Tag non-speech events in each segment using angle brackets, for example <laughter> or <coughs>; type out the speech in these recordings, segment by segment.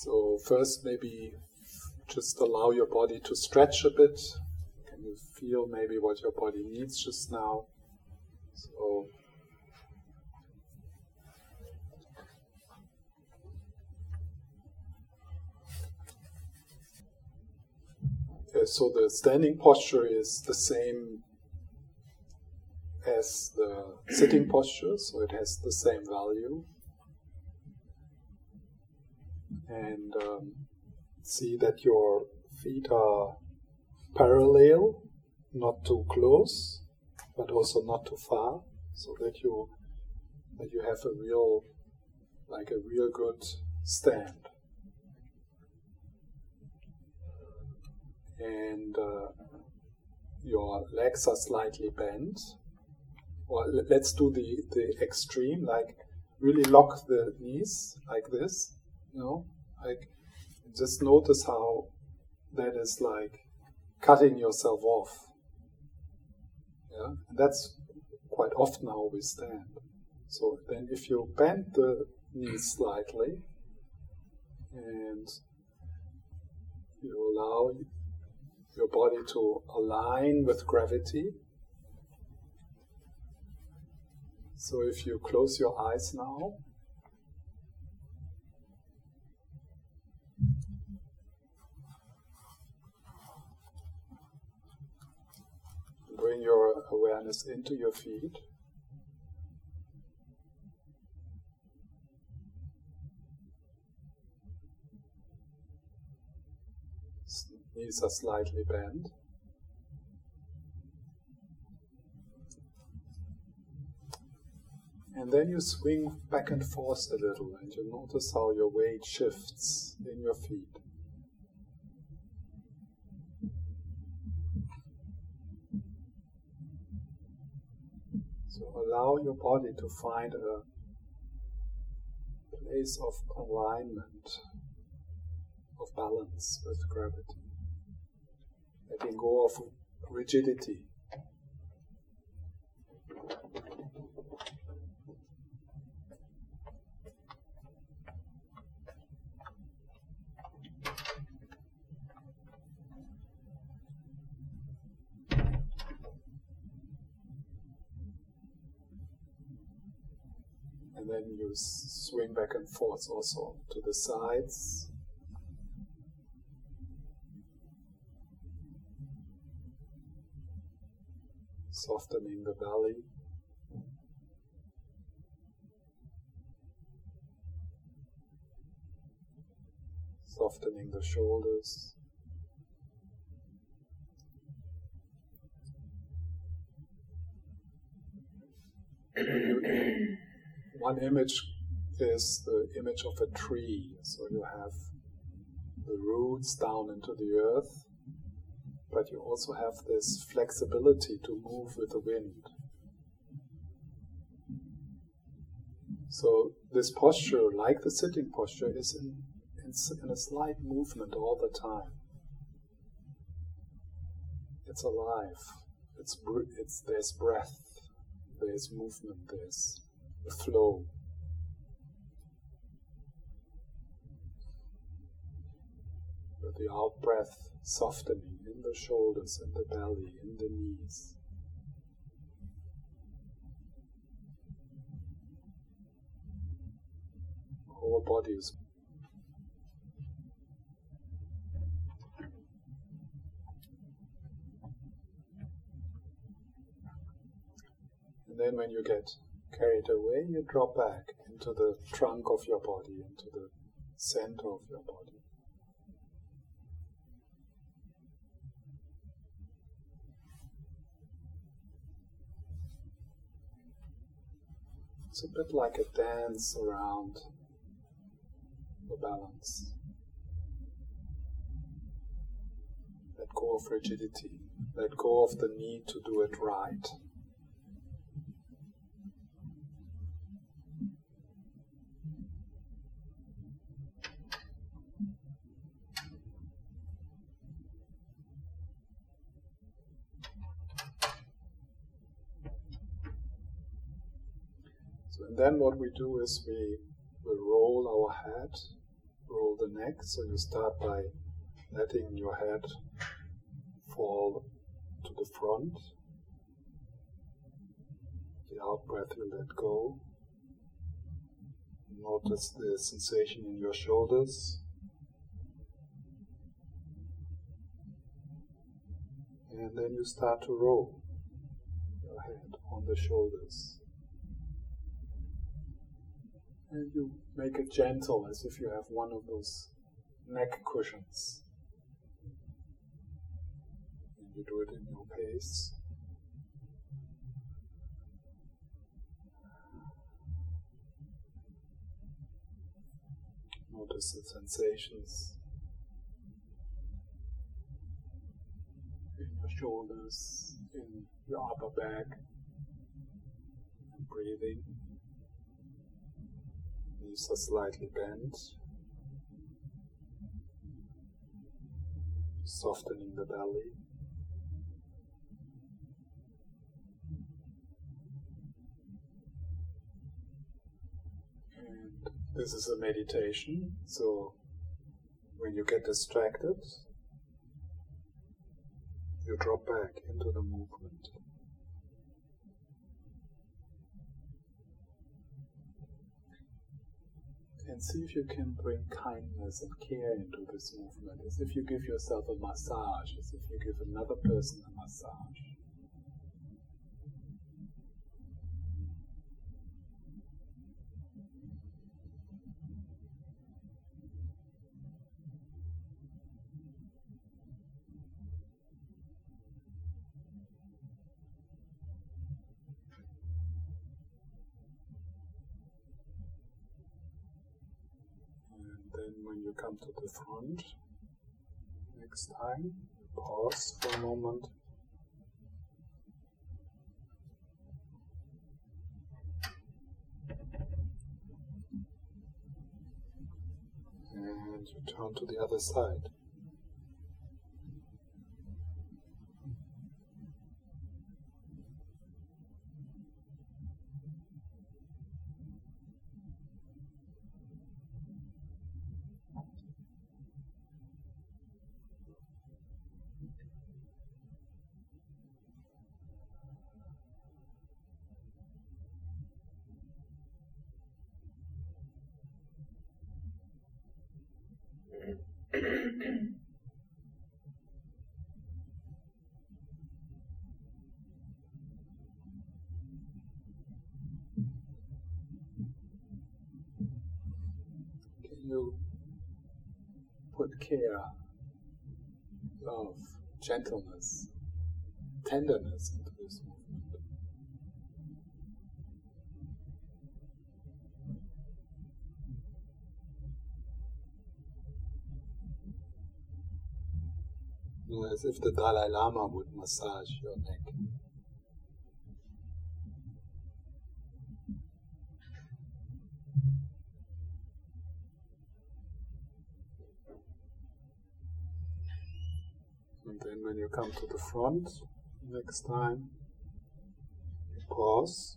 So, first, maybe just allow your body to stretch a bit. Can you feel maybe what your body needs just now? So, so the standing posture is the same as the sitting posture, so it has the same value. And um, see that your feet are parallel, not too close, but also not too far, so that you that you have a real like a real good stand. And uh, your legs are slightly bent. Or let's do the, the extreme, like really lock the knees like this, you know, like just notice how that is like cutting yourself off. Yeah, and that's quite often how we stand. So then, if you bend the knees slightly and you allow your body to align with gravity. So if you close your eyes now, awareness into your feet. Knees are slightly bent. And then you swing back and forth a little, and you notice how your weight shifts in your feet. Allow your body to find a place of alignment, of balance with gravity, letting go of rigidity. Then you swing back and forth also to the sides. Softening the belly. Softening the shoulders. <clears throat> one image is the image of a tree. So you have the roots down into the earth, but you also have this flexibility to move with the wind. So this posture, like the sitting posture, is in, in, a slight movement all the time. It's alive. It's, it's there's breath. There's movement. There's flow. With the out breath softening in the shoulders, in the belly, in the knees. Whole body is And then when you get carried away, you drop back into the trunk of your body, into the center of your body. It's a bit like a dance around the balance. Let go of rigidity. Let go of the need to do it right. Then what we do is we, we roll our head, roll the neck. So you start by letting your head fall to the front. The out breath you let go. Notice the sensation in your shoulders. And then you start to roll your head on the shoulders. And you make it gentle as if you have one of those neck cushions. And you do it in your pace. Notice the sensations in your shoulders, in your upper back, and breathing. Knees are slightly bent, softening the belly. And this is a meditation, so when you get distracted, you drop back into the movement. And see if you can bring kindness and care into this movement, as if you give yourself a massage, as if you give another person a massage. When you come to the front, next time, pause for a moment. And you turn to the other side. You put care, love, gentleness, tenderness into this movement? As if the Dalai Lama would massage your neck. Come to the front next time, pause.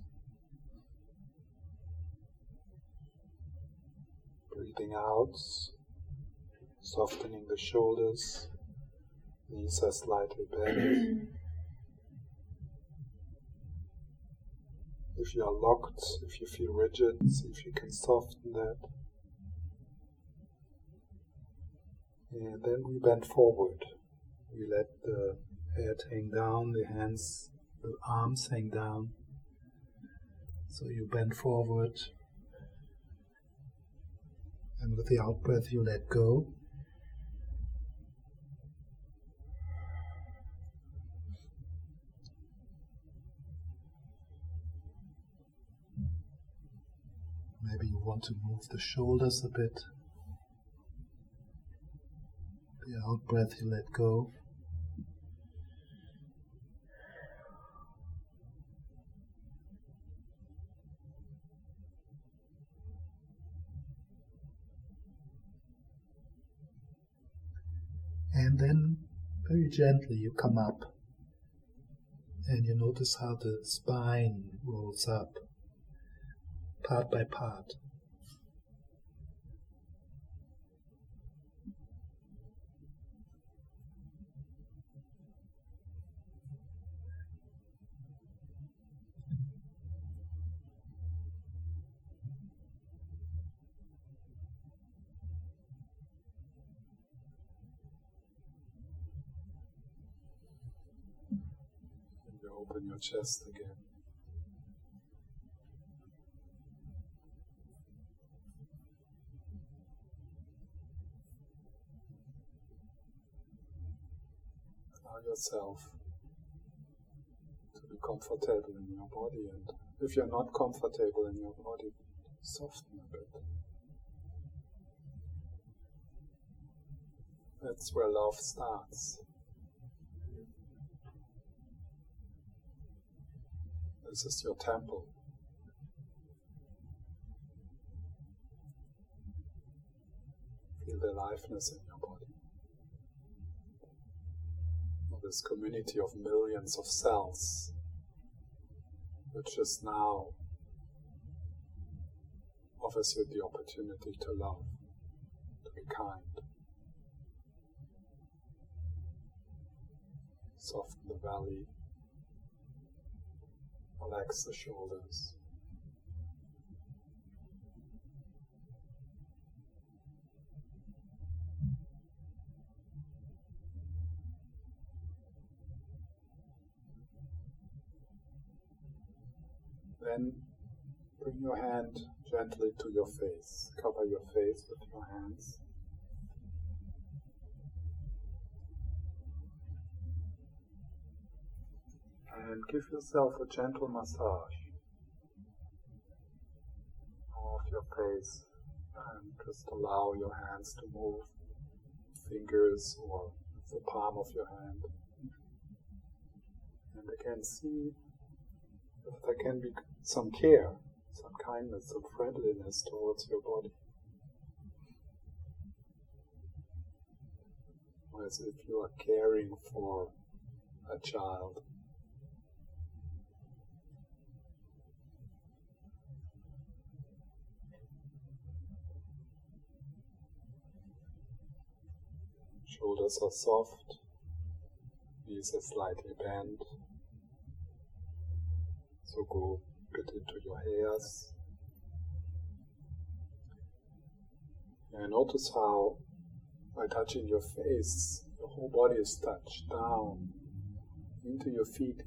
Breathing out, softening the shoulders, knees are slightly bent. if you are locked, if you feel rigid, see if you can soften that. And then we bend forward. We let the head hang down, the hands, the arms hang down. So you bend forward. And with the out breath, you let go. Maybe you want to move the shoulders a bit. The out breath, you let go. Gently you come up and you notice how the spine rolls up part by part. Open your chest again. Allow yourself to be comfortable in your body, and if you're not comfortable in your body, soften a bit. That's where love starts. This is your temple. Feel the aliveness in your body. This community of millions of cells, which is now offers you the opportunity to love, to be kind. Soften the belly, relax the shoulders. Then bring your hand gently to your face. Cover your face with your hands. And give yourself a gentle massage of your face and just allow your hands to move, fingers or the palm of your hand. And again, see if there can be some care some kindness, some friendliness towards your body. As if you are caring for a child. Shoulders are soft, knees are slightly bent. So go Get into your hairs. And notice how, by touching your face, your whole body is touched down into your feet.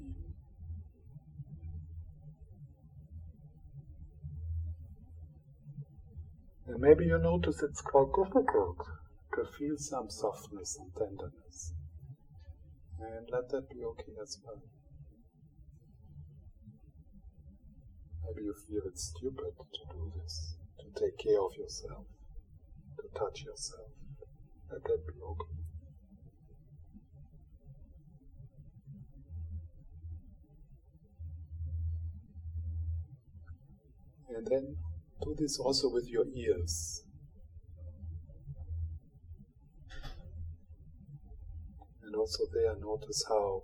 And maybe you notice it's quite difficult to feel some softness and tenderness. And let that be okay as well. Maybe you feel it's stupid to do this, to take care of yourself, to touch yourself. Let that be okay. And then do this also with your ears. Also there, notice how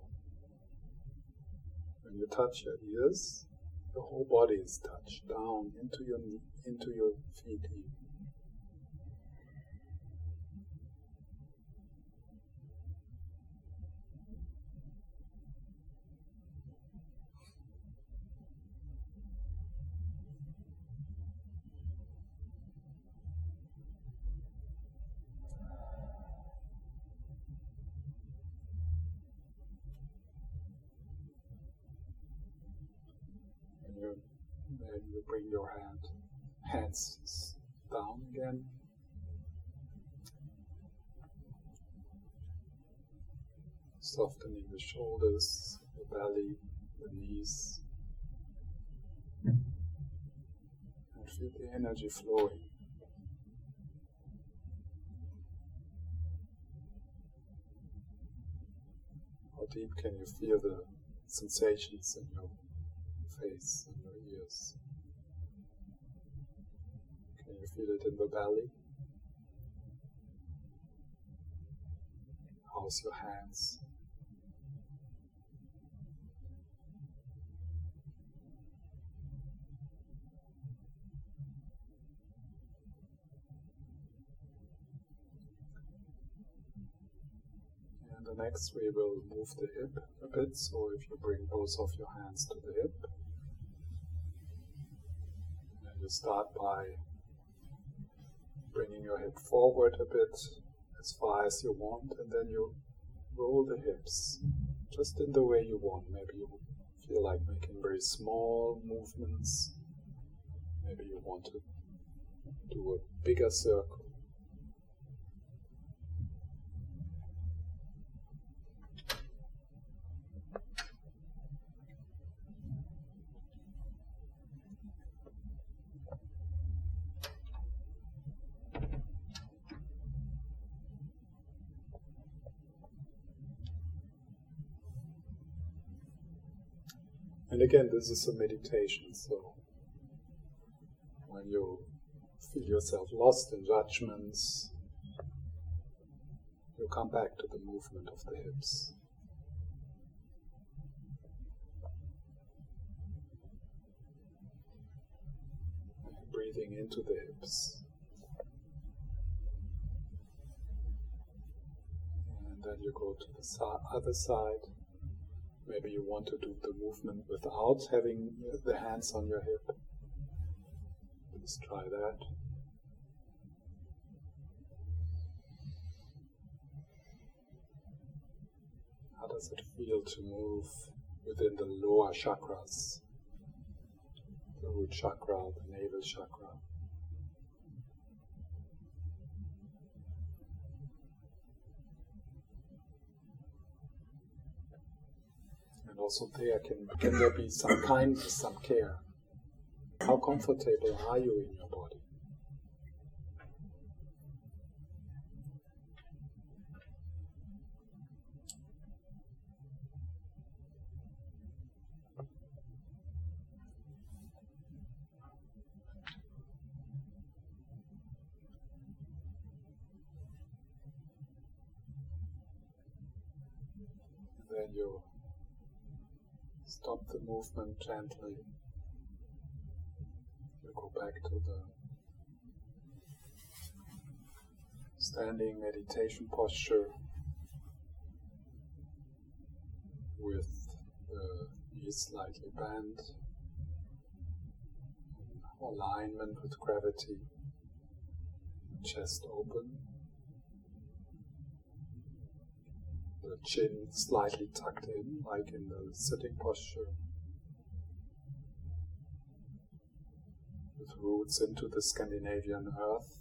when you touch your ears, the whole body is touched down into your into your feet. Then you bring your hand, hands down again. Softening the shoulders, the belly, the knees. And feel the energy flowing. How deep can you feel the sensations in your face and your ears. Can you feel it in the belly? How's your hands? And the next we will move the hip a bit, so if you bring both of your hands to the hip, start by bringing your hip forward a bit as far as you want, and then you roll the hips just in the way you want. Maybe you feel like making very small movements. Maybe you want to do a bigger circle. And again, this is a meditation, so when you feel yourself lost in judgments, you come back to the movement of the hips. Breathing into the hips. And then you go to the other side. Maybe you want to do the movement without having the hands on your hip. Let's try that. How does it feel to move within the lower chakras? The root chakra, the navel chakra. Also there can can there be some kindness, some care? How comfortable are you in your body? then you stop the movement gently. You go back to the standing meditation posture with the knees slightly bent, alignment with gravity, chest open. The chin slightly tucked in, like in the sitting posture, with roots into the Scandinavian earth.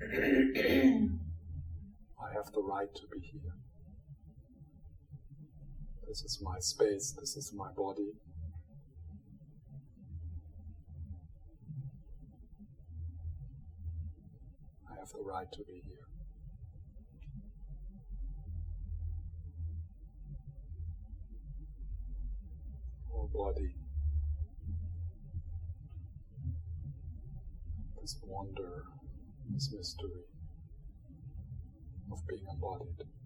<coughs> I have the right to be here. This is my space, this is my body. Have the right to be here. Whole body. This wonder, this mystery of being embodied.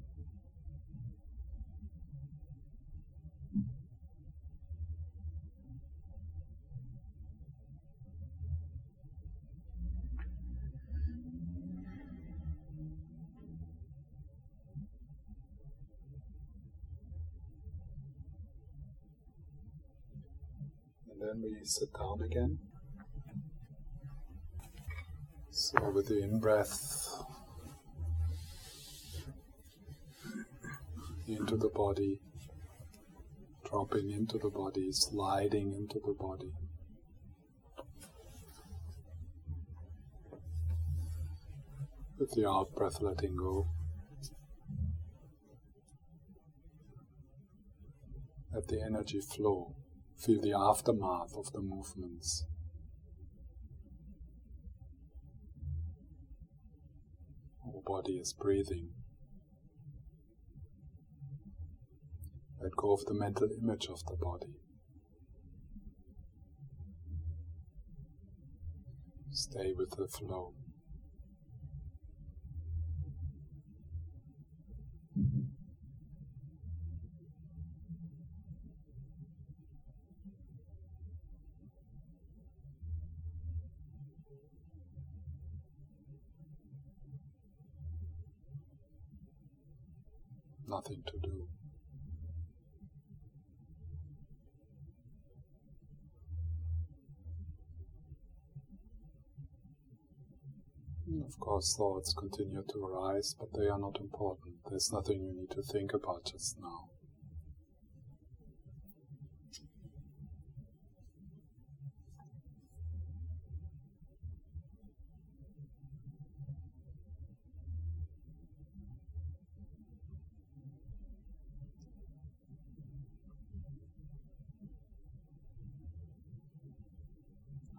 Then we sit down again. So with the in breath into the body, dropping into the body, sliding into the body. With the out breath letting go. Let the energy flow. Feel the aftermath of the movements. Whole body is breathing. Let go of the mental image of the body. Stay with the flow. Nothing to do. Of course, thoughts continue to arise, but they are not important. There's nothing you need to think about just now.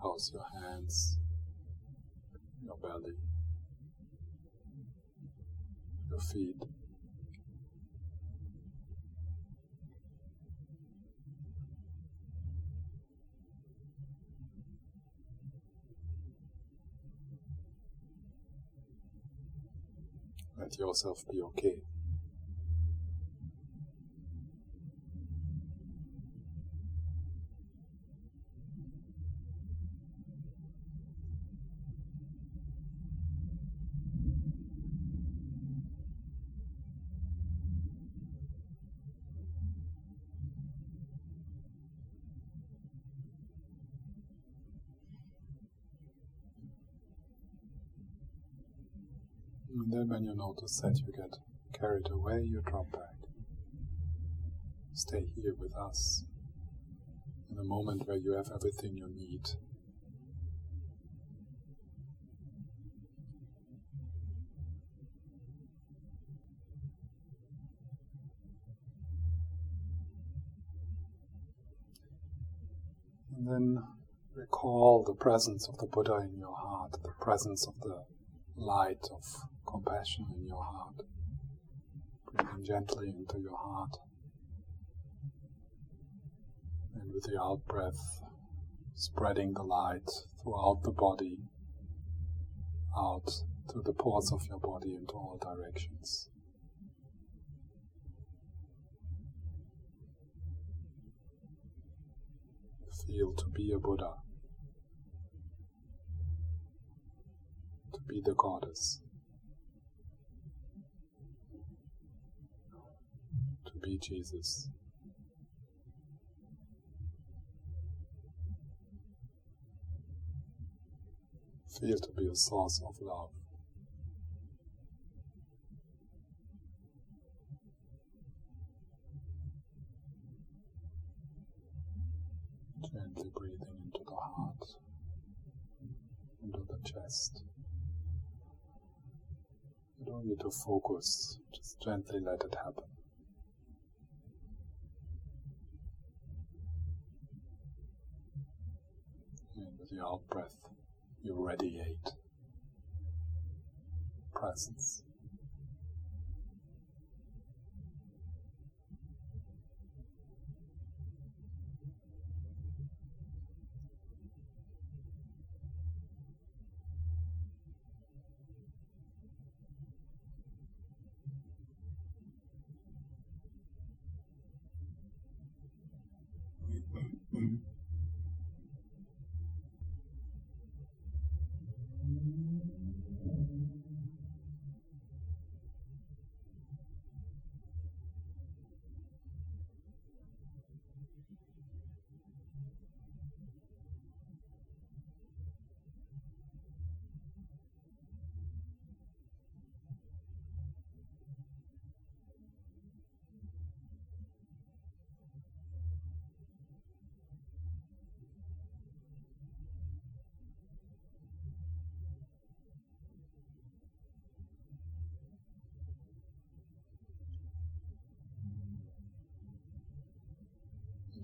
How's your hands? your belly, your feet. Let yourself be okay. And then when you notice that you get carried away, you drop back. Stay here with us in a moment where you have everything you need. And then recall the presence of the Buddha in your heart, the presence of the light of compassion in your heart. Breathing gently into your heart. And with the out breath, spreading the light throughout the body, out to the pores of your body into all directions. Feel to be a Buddha. Be the goddess. To be Jesus. Feel to be a source of love. Gently breathing into the heart, into the chest. You to focus, just gently let it happen. With your out breath, you radiate presence.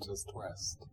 Just rest.